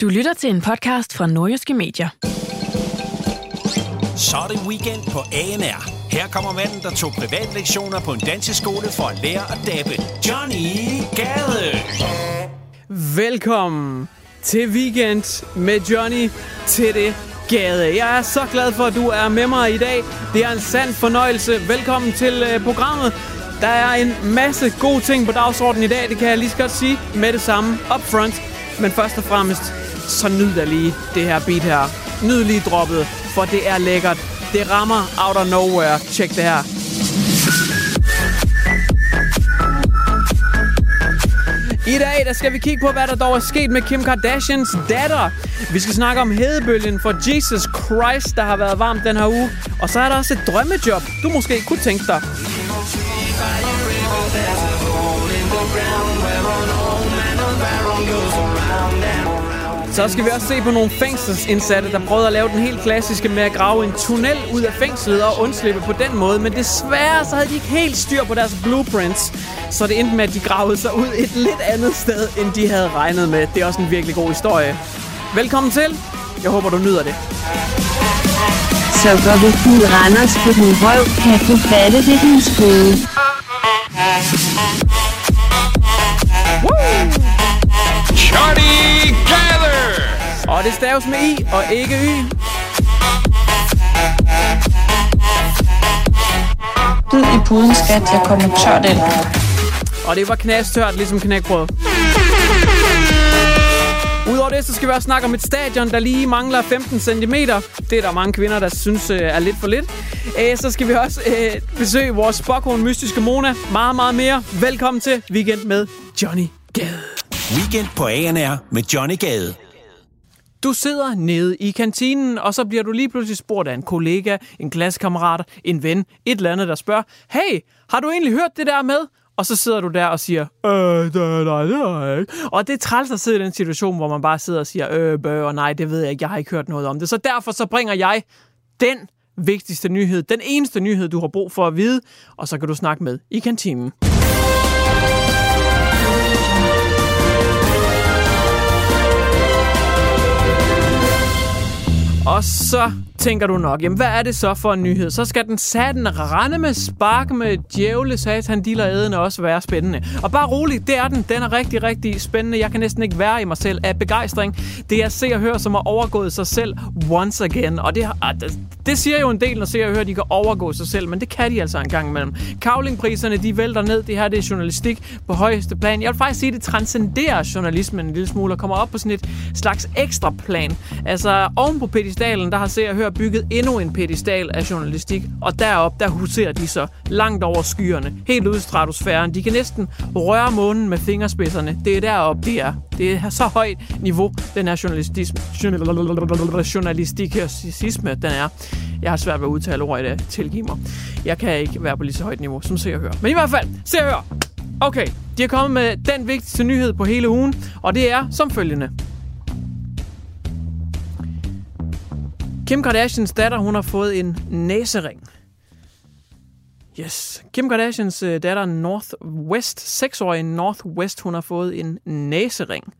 Du lytter til en podcast fra Nordjyske Medier. Så er det weekend på ANR. Her kommer manden, der tog privatlektioner på en danseskole for at lære at dabe. Johnny Gade. Velkommen til weekend med Johnny til det gade. Jeg er så glad for, at du er med mig i dag. Det er en sand fornøjelse. Velkommen til uh, programmet. Der er en masse gode ting på dagsordenen i dag, det kan jeg lige så godt sige med det samme up front. Men først og fremmest, så nyd da lige det her beat her. Nyd lige droppet, for det er lækkert. Det rammer out of nowhere. Tjek det her. I dag der skal vi kigge på, hvad der dog er sket med Kim Kardashians datter. Vi skal snakke om hedebølgen for Jesus Christ, der har været varmt den her uge. Og så er der også et drømmejob, du måske kunne tænke dig. Så skal vi også se på nogle fængselsindsatte, der prøvede at lave den helt klassiske med at grave en tunnel ud af fængslet og undslippe på den måde. Men desværre så havde de ikke helt styr på deres blueprints. Så det endte med, at de gravede sig ud et lidt andet sted, end de havde regnet med. Det er også en virkelig god historie. Velkommen til. Jeg håber, du nyder det. Så går vi ud Randers på din røv, kan du fatte det din skole. Johnny Gade. Og det staves med I og ikke Y. Død i puden, skat, jeg kommer tørt ind. Og det var knastørt, ligesom knækbrød. Udover det, så skal vi også snakke om et stadion, der lige mangler 15 cm. Det er der mange kvinder, der synes øh, er lidt for lidt. Æ, så skal vi også øh, besøge vores spokhone mystiske Mona. Meget, meget mere. Velkommen til Weekend med Johnny Gade. Weekend på ANR med Johnny Gade. Du sidder nede i kantinen, og så bliver du lige pludselig spurgt af en kollega, en klassekammerat, en ven, et eller andet, der spørger, hey, har du egentlig hørt det der med? Og så sidder du der og siger, øh, nej, nej, det har jeg ikke. Og det er træls at sidde i den situation, hvor man bare sidder og siger, øh, bøh, og nej, det ved jeg ikke, jeg har ikke hørt noget om det. Så derfor så bringer jeg den vigtigste nyhed, den eneste nyhed, du har brug for at vide, og så kan du snakke med i kantinen. Og så tænker du nok, jamen hvad er det så for en nyhed? Så skal den satten rende med spark med djævle satan dealer ædende også være spændende. Og bare roligt, det er den. Den er rigtig, rigtig spændende. Jeg kan næsten ikke være i mig selv af begejstring. Det er Se og Hør, som har overgået sig selv once again. Og det, har, ah, det, det siger jo en del, når Se og Hør, de kan overgå sig selv, men det kan de altså en gang imellem. Kavlingpriserne, de vælter ned. Det her det er journalistik på højeste plan. Jeg vil faktisk sige, det transcenderer journalismen en lille smule og kommer op på sådan et slags ekstra plan. Altså oven på pedestalen, der har Se og Hør bygget endnu en pedestal af journalistik, og derop der huserer de så langt over skyerne, helt ude i stratosfæren. De kan næsten røre månen med fingerspidserne. Det er deroppe, det er. Det er så højt niveau, den her journalistisme, journalisticisme, den er. Jeg har svært ved at udtale ord i det, tilgiv mig. Jeg kan ikke være på lige så højt niveau, som Se og Hør. Men i hvert fald, Se og Hør! Okay, de er kommet med den vigtigste nyhed på hele ugen, og det er som følgende. Kim Kardashians datter, hun har fået en næsering. Yes. Kim Kardashians øh, datter Northwest, 6-årige Northwest, hun har fået en næsering.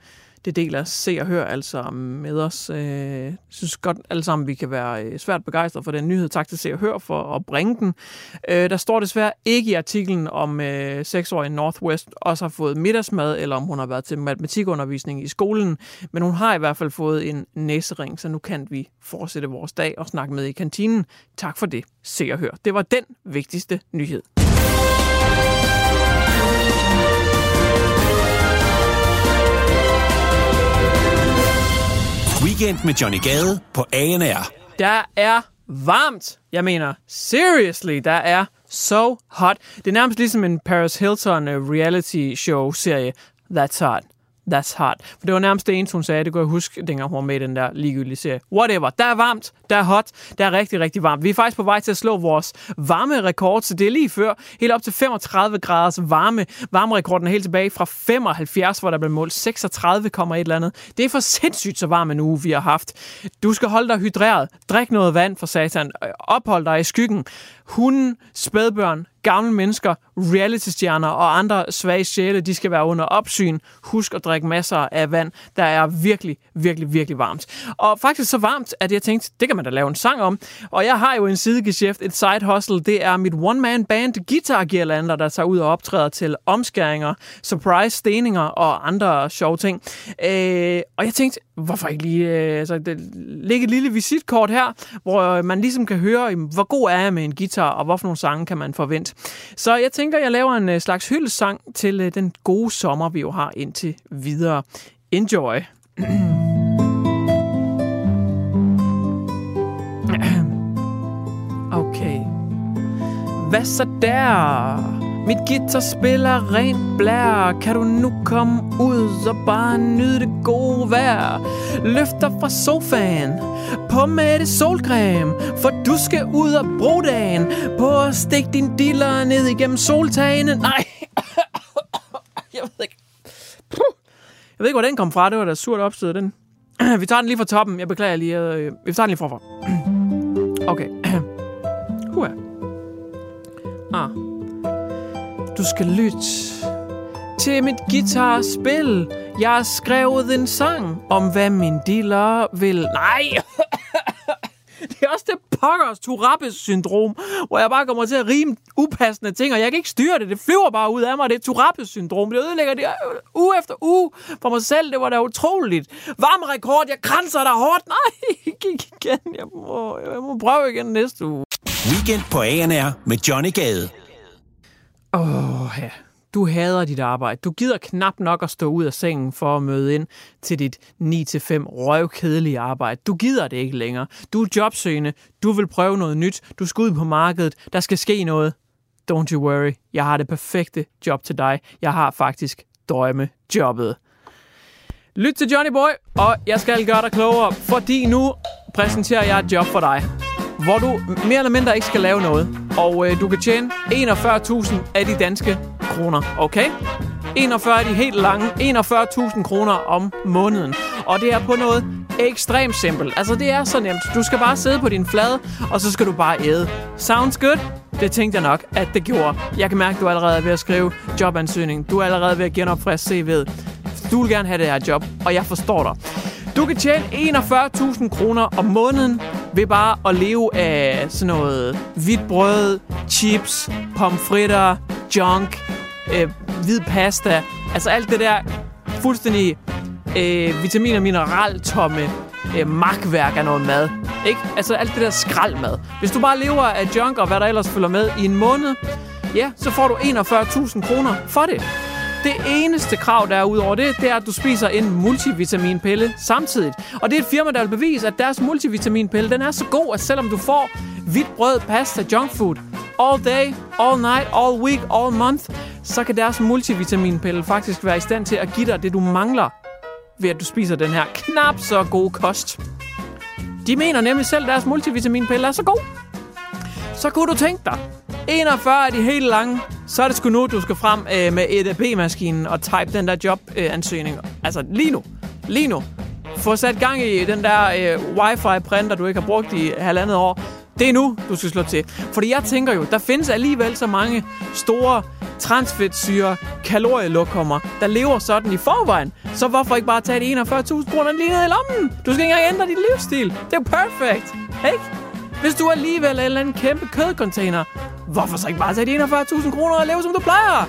Det deler Se og Hør altså med os. Jeg synes godt alle sammen, vi kan være øh, svært begejstrede for den nyhed. Tak til Se og Hør for at bringe den. Øh, der står desværre ikke i artiklen, om seksårige Northwest også har fået middagsmad, eller om hun har været til matematikundervisning i skolen. Men hun har i hvert fald fået en næsering, så nu kan vi fortsætte vores dag og snakke med i kantinen. Tak for det. Se og Hør. Det var den vigtigste nyhed. Weekend med Johnny Gade på ANR. Der er varmt. Jeg mener, seriously, der er so hot. Det er nærmest ligesom en Paris Hilton uh, reality show serie. That's hot. That's hot. For det var nærmest det eneste, hun sagde. Det kunne jeg huske, dengang hun var med i den der ligegyldige serie. Whatever. Der er varmt. Der er hot. Der er rigtig, rigtig varmt. Vi er faktisk på vej til at slå vores varmerekord, så det er lige før. Helt op til 35 graders varme. Varmerekorden er helt tilbage fra 75, hvor der blev målt 36, et eller andet. Det er for sindssygt så varm en uge, vi har haft. Du skal holde dig hydreret. Drik noget vand for satan. Øh, ophold dig i skyggen. Hunden, spædbørn, gamle mennesker, reality-stjerner og andre svage sjæle, de skal være under opsyn. Husk at drikke masser af vand. Der er virkelig, virkelig, virkelig varmt. Og faktisk så varmt, at jeg tænkte, det kan man da lave en sang om. Og jeg har jo en sidegeschæft, et side hustle. Det er mit one-man band Guitar Gearlander, der tager ud og optræder til omskæringer, surprise steninger og andre sjove ting. Øh, og jeg tænkte, hvorfor ikke lige øh, altså, det, lægge et lille visitkort her, hvor man ligesom kan høre, hvor god er jeg med en guitar, og hvorfor nogle sange kan man forvente. Så jeg tænker, jeg laver en øh, slags hyldesang til øh, den gode sommer, vi jo har indtil videre. Enjoy! Okay. Hvad så der? Mit guitar spiller rent blær. Kan du nu komme ud og bare nyde det gode vejr? Løfter fra sofaen På med det solcreme For du skal ud og bruge dagen På at stikke din diller ned igennem soltagene. Nej. Jeg ved ikke. Jeg ved ikke, hvor den kom fra. Det var da surt opstød den. Vi tager den lige fra toppen. Jeg beklager lige øh, Vi tager den lige fra Okay. Hua. Du skal lytte til mit guitarspil. Jeg har skrevet en sang om, hvad min dealer vil. Nej! det er også det pokkers Turappes syndrom, hvor jeg bare kommer til at rime upassende ting, og jeg kan ikke styre det. Det flyver bare ud af mig. Det er Turappes syndrom. Det ødelægger det øh, uge efter uge for mig selv. Det var da utroligt. Varm rekord. Jeg kranser dig hårdt. Nej, ikke igen. Jeg må, jeg må prøve igen næste uge. Weekend på ANR med Johnny Gade. Åh, oh, ja. Du hader dit arbejde. Du gider knap nok at stå ud af sengen for at møde ind til dit 9-5 røvkedelige arbejde. Du gider det ikke længere. Du er jobsøgende. Du vil prøve noget nyt. Du skal ud på markedet. Der skal ske noget. Don't you worry. Jeg har det perfekte job til dig. Jeg har faktisk drømmejobbet. Lyt til Johnny Boy, og jeg skal gøre dig klogere, fordi nu præsenterer jeg et job for dig hvor du mere eller mindre ikke skal lave noget. Og øh, du kan tjene 41.000 af de danske kroner, okay? 41 af de helt lange, 41.000 kroner om måneden. Og det er på noget ekstremt simpelt. Altså, det er så nemt. Du skal bare sidde på din flade, og så skal du bare æde. Sounds good? Det tænkte jeg nok, at det gjorde. Jeg kan mærke, at du allerede er ved at skrive jobansøgning. Du er allerede ved at genopfriske CV'et. Du vil gerne have det her job, og jeg forstår dig. Du kan tjene 41.000 kroner om måneden ved bare at leve af sådan noget hvidt brød, chips, pomfritter, junk, øh, hvid pasta. Altså alt det der fuldstændig øh, vitamin- og mineraltomme øh, magtværk af noget mad. Ikke? Altså alt det der skraldmad. Hvis du bare lever af junk og hvad der ellers følger med i en måned, ja, så får du 41.000 kroner for det. Det eneste krav, der er ud over det, det er, at du spiser en multivitaminpille samtidig. Og det er et firma, der vil bevise, at deres multivitaminpille, den er så god, at selvom du får hvidt brød, pasta, junk food, all day, all night, all week, all month, så kan deres multivitaminpille faktisk være i stand til at give dig det, du mangler, ved at du spiser den her knap så gode kost. De mener nemlig selv, at deres multivitaminpille er så god. Så kunne du tænke dig, 41 af de helt lange, så er det sgu nu, du skal frem øh, med EDB-maskinen og type den der jobansøgning. Øh, altså lige nu. Lige nu. Få sat gang i den der øh, wifi-printer, du ikke har brugt i halvandet år. Det er nu, du skal slå til. Fordi jeg tænker jo, der findes alligevel så mange store transfedtsyre, kalorielokummer, der lever sådan i forvejen. Så hvorfor ikke bare tage de 41.000 kroner lige ned i lommen? Du skal ikke engang ændre dit livsstil. Det er perfekt, ikke? Hvis du alligevel er en eller anden kæmpe kødcontainer, hvorfor så ikke bare tage de 41.000 kroner og leve som du plejer?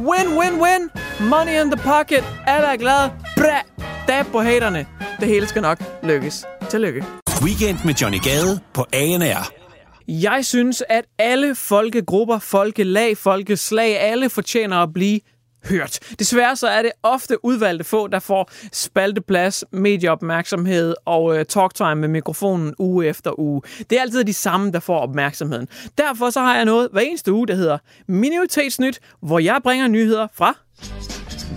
Win, win, win. Money in the pocket. Alle er glade. Bræ. Dab på haterne. Det hele skal nok lykkes. Tillykke. Weekend med Johnny Gade på ANR. Jeg synes, at alle folkegrupper, folkelag, folkeslag, alle fortjener at blive hørt. Desværre så er det ofte udvalgte få, der får spalteplads, medieopmærksomhed og øh, talktime med mikrofonen uge efter uge. Det er altid de samme, der får opmærksomheden. Derfor så har jeg noget hver eneste uge, der hedder Minoritetsnyt, hvor jeg bringer nyheder fra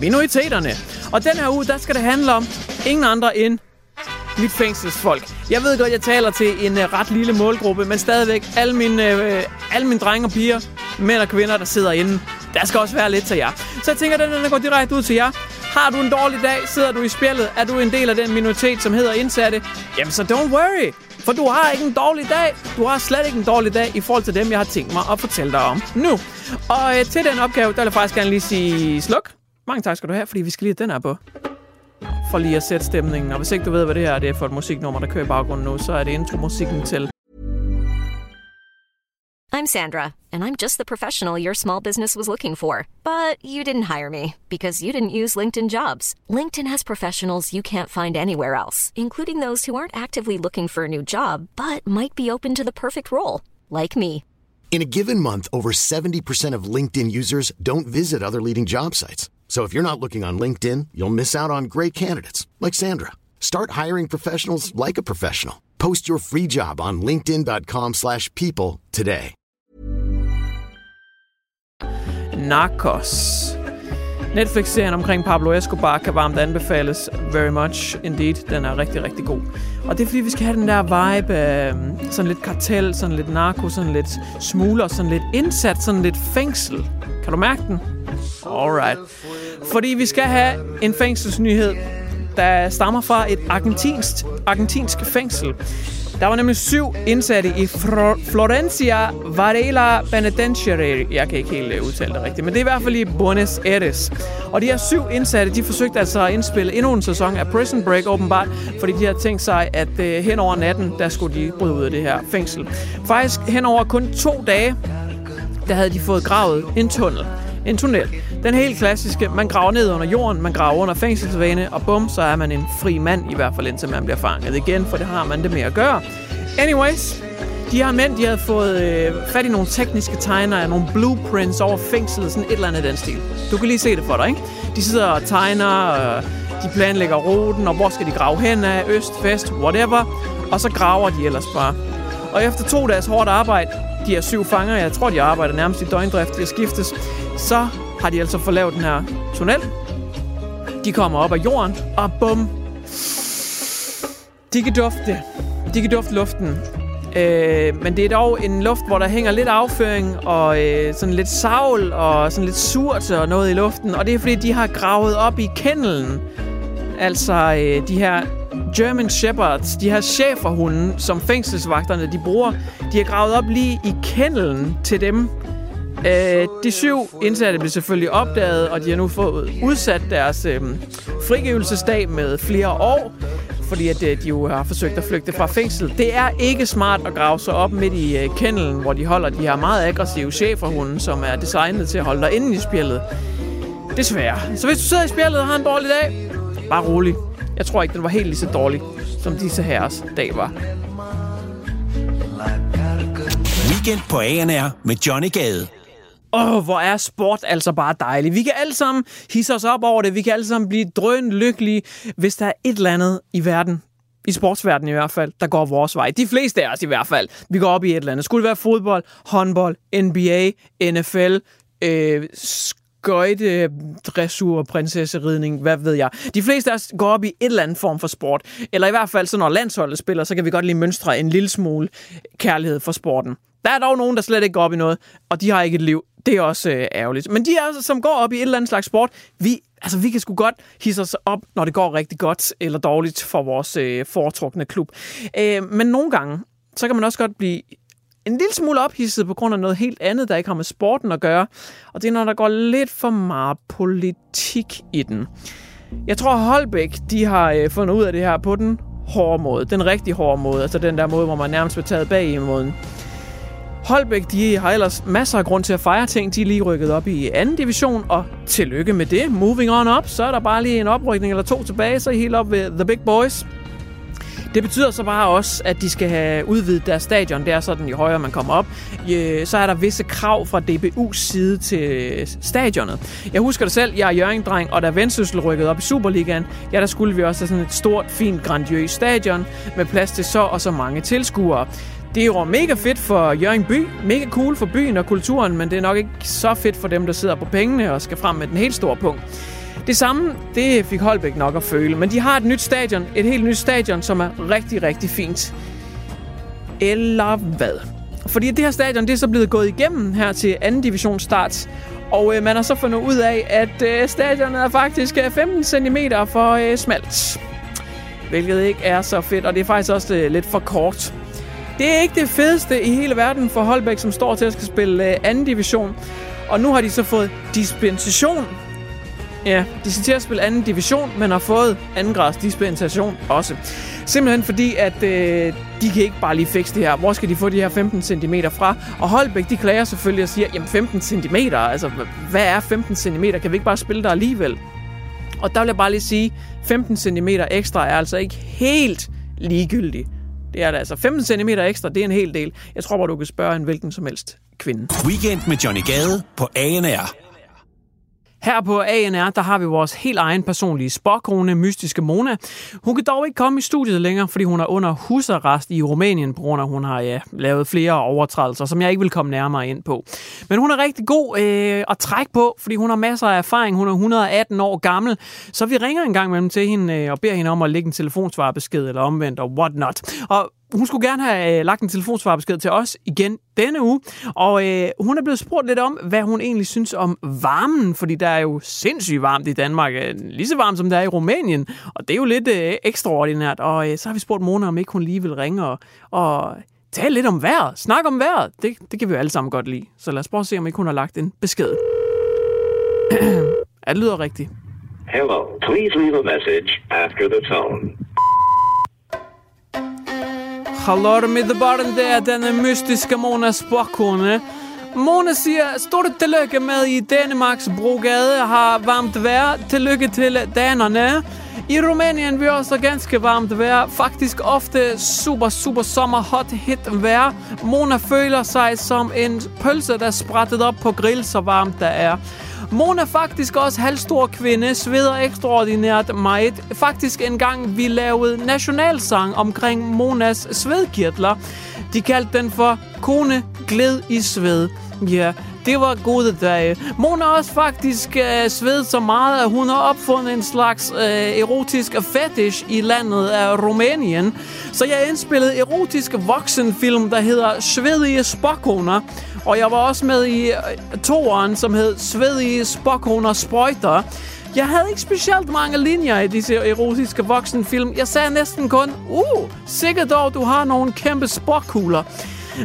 minoriteterne. Og den her uge, der skal det handle om ingen andre end mit fængselsfolk. Jeg ved godt, jeg taler til en uh, ret lille målgruppe, men stadigvæk alle mine, uh, alle mine drenge og piger, mænd og kvinder, der sidder inde, der skal også være lidt til jer. Så jeg tænker, at den går direkte ud til jer. Har du en dårlig dag? Sidder du i spjældet? Er du en del af den minoritet, som hedder indsatte? Jamen så don't worry, for du har ikke en dårlig dag. Du har slet ikke en dårlig dag i forhold til dem, jeg har tænkt mig at fortælle dig om nu. Og øh, til den opgave, der vil jeg faktisk gerne lige sige sluk. Mange tak skal du have, fordi vi skal lige have den her på for lige at sætte stemningen. Og hvis ikke du ved, hvad det her er, det er for et musiknummer, der kører i baggrunden nu, så er det intromusikken til I'm Sandra, and I'm just the professional your small business was looking for. But you didn't hire me because you didn't use LinkedIn jobs. LinkedIn has professionals you can't find anywhere else, including those who aren't actively looking for a new job but might be open to the perfect role, like me. In a given month, over 70% of LinkedIn users don't visit other leading job sites. So if you're not looking on LinkedIn, you'll miss out on great candidates like Sandra. Start hiring professionals like a professional. Post your free job on linkedin.com/people today. Narcos. Netflix-serien omkring Pablo Escobar kan varmt anbefales very much indeed. Den er rigtig, rigtig god. Og det er fordi, vi skal have den der vibe øhm, sådan lidt kartel, sådan lidt narko, sådan lidt smugler, sådan lidt indsat, sådan lidt fængsel. Kan du mærke den? Alright. Fordi vi skal have en fængselsnyhed, der stammer fra et argentinsk, argentinsk fængsel. Der var nemlig syv indsatte i Fro- Florencia Varela Penitentiary. Jeg kan ikke helt øh, udtale det rigtigt, men det er i hvert fald i Buenos Aires. Og de her syv indsatte, de forsøgte altså at indspille endnu en sæson af Prison Break åbenbart, fordi de havde tænkt sig, at øh, hen over natten, der skulle de bryde ud af det her fængsel. Faktisk hen over kun to dage, der havde de fået gravet en tunnel. En tunnel. Den helt klassiske, man graver ned under jorden, man graver under fængselsvægene, og bum, så er man en fri mand, i hvert fald indtil man bliver fanget igen, for det har man det med at gøre. Anyways, de her mænd, de havde fået øh, fat i nogle tekniske tegner nogle blueprints over fængslet, sådan et eller andet i den stil. Du kan lige se det for dig, ikke? De sidder og tegner, øh, de planlægger ruten, og hvor skal de grave hen af, øst, vest, whatever. Og så graver de ellers bare. Og efter to dages hårdt arbejde, de her syv fanger, jeg tror, de arbejder nærmest i døgndrift, de skiftes, så har de altså fået lavet den her tunnel. De kommer op af jorden, og bum, de kan dufte. De kan dufte luften. Øh, men det er dog en luft, hvor der hænger lidt afføring og øh, sådan lidt savl og sådan lidt surt og noget i luften. Og det er fordi, de har gravet op i kendelen. Altså øh, de her German Shepherds, de her cheferhunde, som fængselsvagterne de bruger, de har gravet op lige i kendelen til dem. Øh, de syv indsatte blev selvfølgelig opdaget, og de har nu fået udsat deres øh, frigivelsesdag med flere år, fordi at, øh, de jo har forsøgt at flygte fra fængsel. Det er ikke smart at grave sig op midt i øh, kendelen, hvor de holder de her meget aggressive cheferhunde, som er designet til at holde dig inde i spjældet. Desværre. Så hvis du sidder i spjældet og har en dårlig dag, bare rolig. Jeg tror ikke, den var helt lige så dårlig, som disse herres dag var. Weekend på ANR med Johnny Gade. Åh, oh, hvor er sport altså bare dejligt. Vi kan alle sammen hisse os op over det. Vi kan alle sammen blive drøn lykkelige, hvis der er et eller andet i verden, i sportsverdenen i hvert fald, der går vores vej. De fleste af os i hvert fald. Vi går op i et eller andet. Skulle det være fodbold, håndbold, NBA, NFL, øh, skøjte, dressur, prinsesseridning, hvad ved jeg. De fleste af os går op i et eller andet form for sport. Eller i hvert fald, så når landsholdet spiller, så kan vi godt lige mønstre en lille smule kærlighed for sporten. Der er dog nogen, der slet ikke går op i noget, og de har ikke et liv. Det er også øh, ærgerligt. Men de er som går op i et eller andet slags sport, vi, altså, vi kan sgu godt hisse os op, når det går rigtig godt eller dårligt for vores øh, foretrukne klub. Øh, men nogle gange, så kan man også godt blive en lille smule ophidset på grund af noget helt andet, der ikke har med sporten at gøre. Og det er, når der går lidt for meget politik i den. Jeg tror, Holbæk de har øh, fundet ud af det her på den hårde måde. Den rigtig hårde måde. Altså den der måde, hvor man nærmest bliver taget bag i måden. Holbæk de har ellers masser af grund til at fejre ting. De er lige rykket op i anden division, og tillykke med det. Moving on up, så er der bare lige en oprykning eller to tilbage, så er I helt op ved The Big Boys. Det betyder så bare også, at de skal have udvidet deres stadion. Det er sådan, jo højere man kommer op, øh, så er der visse krav fra DBU's side til stadionet. Jeg husker det selv, jeg er Jørgen-dreng, og da Vendsyssel rykkede op i Superligaen, ja, der skulle vi også have sådan et stort, fint, grandiøst stadion med plads til så og så mange tilskuere. Det er jo mega fedt for Jørgen by, mega cool for byen og kulturen, men det er nok ikke så fedt for dem, der sidder på pengene og skal frem med den helt store punkt. Det samme, det fik Holbæk nok at føle, men de har et nyt stadion, et helt nyt stadion, som er rigtig, rigtig fint. Eller hvad? Fordi det her stadion, det er så blevet gået igennem her til anden division start, og øh, man har så fundet ud af, at øh, stadionet er faktisk øh, 15 cm for øh, smalt. Hvilket ikke er så fedt, og det er faktisk også øh, lidt for kort. Det er ikke det fedeste i hele verden for Holbæk, som står til at skal spille øh, anden division. Og nu har de så fået dispensation. Ja, de skal til at spille anden division, men har fået anden grads dispensation også. Simpelthen fordi, at øh, de kan ikke bare lige fikse det her. Hvor skal de få de her 15 cm fra? Og Holbæk, de klager selvfølgelig og siger, jamen 15 cm, altså hvad er 15 cm? Kan vi ikke bare spille der alligevel? Og der vil jeg bare lige sige, 15 cm ekstra er altså ikke helt ligegyldigt. Det er det altså. 15 cm ekstra, det er en hel del. Jeg tror bare, du kan spørge en hvilken som helst kvinde. Weekend med Johnny Gade på ANR. Her på ANR, der har vi vores helt egen personlige spokkone, mystiske Mona. Hun kan dog ikke komme i studiet længere, fordi hun er under husarrest i Rumænien, på grund af, at hun har ja, lavet flere overtrædelser, som jeg ikke vil komme nærmere ind på. Men hun er rigtig god øh, at trække på, fordi hun har masser af erfaring. Hun er 118 år gammel, så vi ringer en gang imellem til hende øh, og beder hende om at lægge en telefonsvarbesked eller omvendt og whatnot. Og hun skulle gerne have øh, lagt en telefonsvarbesked til os igen denne uge, og øh, hun er blevet spurgt lidt om, hvad hun egentlig synes om varmen, fordi der er jo sindssygt varmt i Danmark, øh, lige så varmt som der er i Rumænien, og det er jo lidt øh, ekstraordinært, og øh, så har vi spurgt Mona, om ikke hun lige vil ringe og, og tale lidt om vejret, snak om vejret, det, det kan vi jo alle sammen godt lide, så lad os prøve at se, om ikke hun har lagt en besked. ja, det lyder rigtigt. Hello, please leave a message after the tone. Hallå med barn er denne mystiske Mona Spokkone. Mona siger, stort tillykke med i Danmarks Brogade har varmt vejr. Tillykke til danerne. I Rumænien vi også ganske varmt vejr. Faktisk ofte super, super sommer hot hit vejr. Mona føler sig e som en pølse, der er sprættet op på grill, så varmt der er. Mona er faktisk også halvstor kvinde, sveder ekstraordinært meget. Faktisk en gang vi lavede nationalsang omkring Monas svedkirtler. De kaldte den for Kone Glæd i sved. Ja, det var gode dage. Mona har også faktisk øh, svedet så meget, at hun har opfundet en slags øh, erotisk fetish i landet af Rumænien. Så jeg indspillede erotisk voksenfilm, der hedder Svedige Spokkoner. Og jeg var også med i øh, toeren, som hed Svedige Spokkoner Sprøjter. Jeg havde ikke specielt mange linjer i disse erotiske voksenfilm. Jeg sagde næsten kun, uh, sikkert dog, du har nogle kæmpe spokkugler.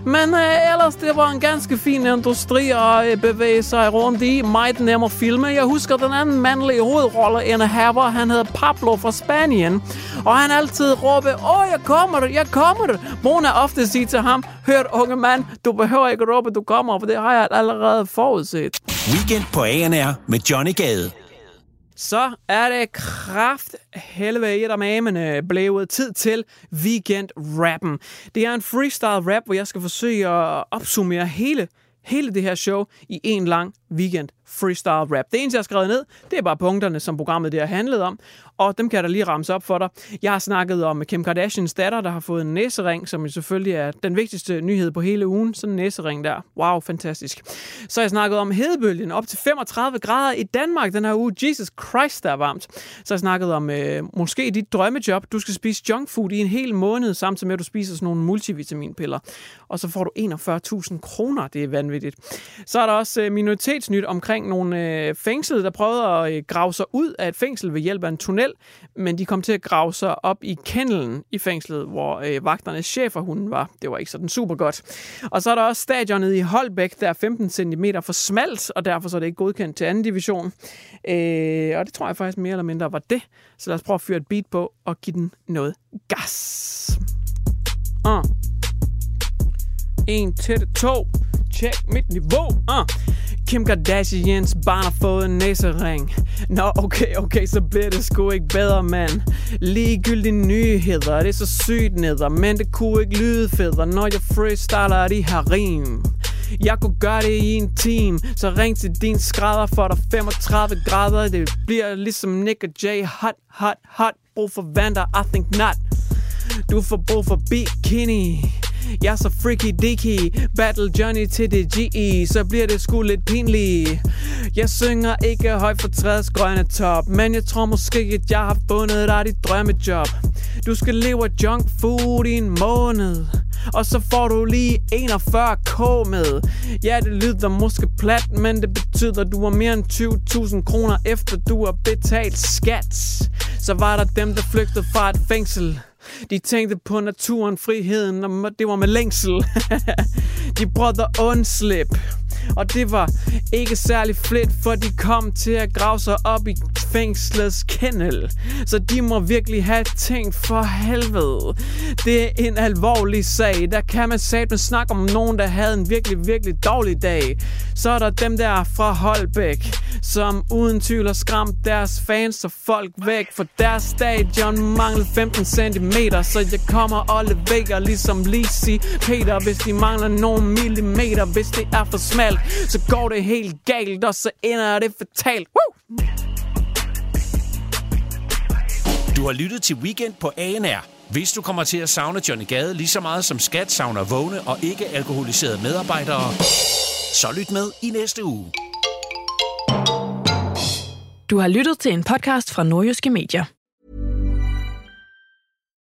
Men øh, ellers, det var en ganske fin industri at øh, bevæge sig rundt i. Meget nem at filme. Jeg husker den anden mandlige hovedrolleindehaver. Han hed Pablo fra Spanien. Og han altid råbte, åh, jeg kommer, jeg kommer. Mona ofte siger til ham, hør unge mand, du behøver ikke råbe, du kommer, for det har jeg allerede forudset. Weekend på ANR med Johnny Gade. Så er det kraft helvede der med øh, blevet tid til weekend-rappen. Det er en freestyle rap, hvor jeg skal forsøge at opsummere hele, hele det her show i en lang weekend freestyle rap. Det eneste, jeg har skrevet ned, det er bare punkterne, som programmet der handlet om, og dem kan jeg da lige ramse op for dig. Jeg har snakket om Kim Kardashians datter, der har fået en næsering, som jo selvfølgelig er den vigtigste nyhed på hele ugen. Sådan en næsering der. Wow, fantastisk. Så har jeg snakket om hedebølgen op til 35 grader i Danmark den her uge. Jesus Christ, der er varmt. Så har jeg snakket om øh, måske dit drømmejob. Du skal spise junk food i en hel måned, samtidig med, at du spiser sådan nogle multivitaminpiller. Og så får du 41.000 kroner. Det er vanvittigt. Så er der også øh, minoritetsnyt omkring omkring nogle øh, fængslede, der prøvede at øh, grave sig ud af et fængsel ved hjælp af en tunnel, men de kom til at grave sig op i kennelen i fængslet, hvor øh, vagternes hunden var. Det var ikke sådan super godt. Og så er der også stadionet i Holbæk, der er 15 cm for smalt, og derfor så er det ikke godkendt til anden division. Øh, og det tror jeg faktisk mere eller mindre var det. Så lad os prøve at fyre et beat på og give den noget gas. Uh. En til to. Check mit niveau. Uh. Kim Kardashians barn har fået en næsering. Nå, okay, okay, så bliver det sgu ikke bedre, mand. Ligegyldige nyheder, det er så sygt neder, men det kunne ikke lyde federe, når jeg freestyler de her rim. Jeg kunne gøre det i en team, så ring til din skrædder for der 35 grader. Det bliver ligesom Nick og Jay, hot, hot, hot. Brug for vand, I think not. Du får brug for bikini. Jeg er så freaky dicky Battle Johnny til det GE Så bliver det sgu lidt pinligt Jeg synger ikke højt for træets grønne top Men jeg tror måske at jeg har fundet dig dit drømmejob Du skal leve af junk food i en måned og så får du lige 41k med. Ja, det lyder måske plat, men det betyder, at du har mere end 20.000 kroner efter du har betalt skat. Så var der dem, der flygtede fra et fængsel. De tænkte på naturen, friheden, og det var med længsel. de brød at undslip. Og det var ikke særlig fedt, for de kom til at grave sig op i fængslets kennel. Så de må virkelig have tænkt for helvede. Det er en alvorlig sag. Der kan man satme snakke om nogen, der havde en virkelig, virkelig dårlig dag. Så er der dem der fra Holbæk, som uden tvivl har skræmt deres fans og folk væk. For deres stadion manglede 15 cm, så jeg kommer og leverer ligesom Lisi Peter, hvis de mangler nogle millimeter, hvis det er for smalt så går det helt galt, og så ender det fatalt. Woo! Du har lyttet til Weekend på ANR. Hvis du kommer til at savne Johnny Gade lige så meget som Skat savner vågne og ikke alkoholiserede medarbejdere, så lyt med i næste uge. Du har lyttet til en podcast fra Nordjyske Medier.